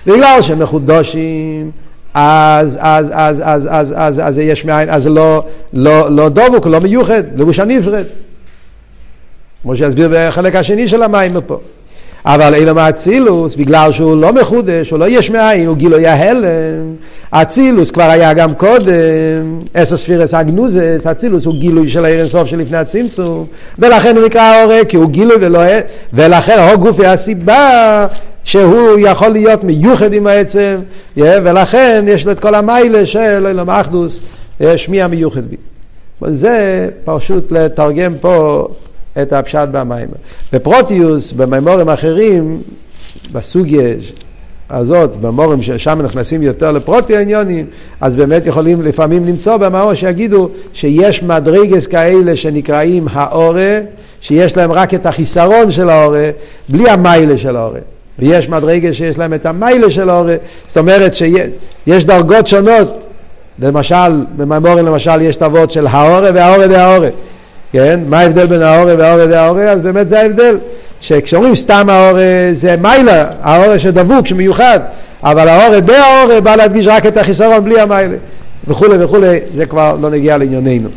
בגלל שהם מחודשים, אז, אז, אז, אז, אז, אז, אז יש מאין, אז לא, לא, לא דבוק, לא מיוחד, לבושה נפרד. כמו שיסביר בחלק השני של המים פה. אבל אילם האצילוס, בגלל שהוא לא מחודש, הוא לא יש מאין, הוא גילוי ההלם. אצילוס כבר היה גם קודם, עשר ספירס אגנוזס, אצילוס הוא גילוי של העיר אינסוף שלפני הצמצום, ולכן הוא נקרא ההורה, כי הוא גילוי ולא... ולכן הו גופי הסיבה שהוא יכול להיות מיוחד עם העצם, ולכן יש לו את כל המיילה של אילם אחדוס, שמי המיוחד בי. זה פשוט לתרגם פה את הפשט במים. בפרוטיוס, במימורים אחרים, בסוגיה הזאת, במורים ששם נכנסים יותר לפרוטי העניונים, אז באמת יכולים לפעמים למצוא במאור שיגידו שיש מדרגס כאלה שנקראים האורה, שיש להם רק את החיסרון של האורה, בלי המיילה של האורה. ויש מדרגס שיש להם את המיילה של האורה, זאת אומרת שיש דרגות שונות, למשל, במימורים למשל יש את אבות של האורה והאורה והאורה. כן? מה ההבדל בין האורה והאורה והאורה? אז באמת זה ההבדל. שכשאומרים סתם האורה זה מיילה, האורה שדבוק, שמיוחד, אבל האורה בהאורה בא להדגיש רק את החיסרון בלי המיילה וכולי וכולי, זה כבר לא נגיע לענייננו.